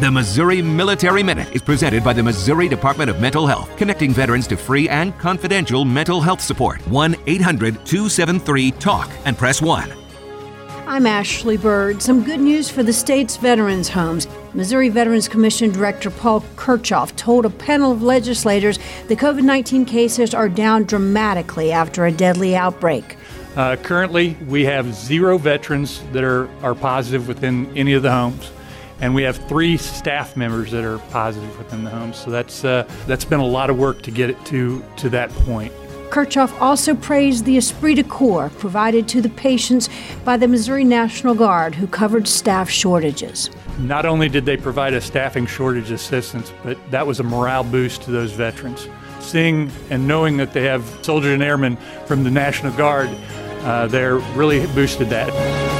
The Missouri Military Minute is presented by the Missouri Department of Mental Health, connecting veterans to free and confidential mental health support. 1 800 273 TALK and press 1. I'm Ashley Bird. Some good news for the state's veterans' homes. Missouri Veterans Commission Director Paul Kirchhoff told a panel of legislators the COVID 19 cases are down dramatically after a deadly outbreak. Uh, currently, we have zero veterans that are, are positive within any of the homes and we have three staff members that are positive within the home. So that's uh, that's been a lot of work to get it to to that point. Kirchhoff also praised the esprit de corps provided to the patients by the Missouri National Guard, who covered staff shortages. Not only did they provide a staffing shortage assistance, but that was a morale boost to those veterans. Seeing and knowing that they have soldiers and airmen from the National Guard, uh, they're really boosted that.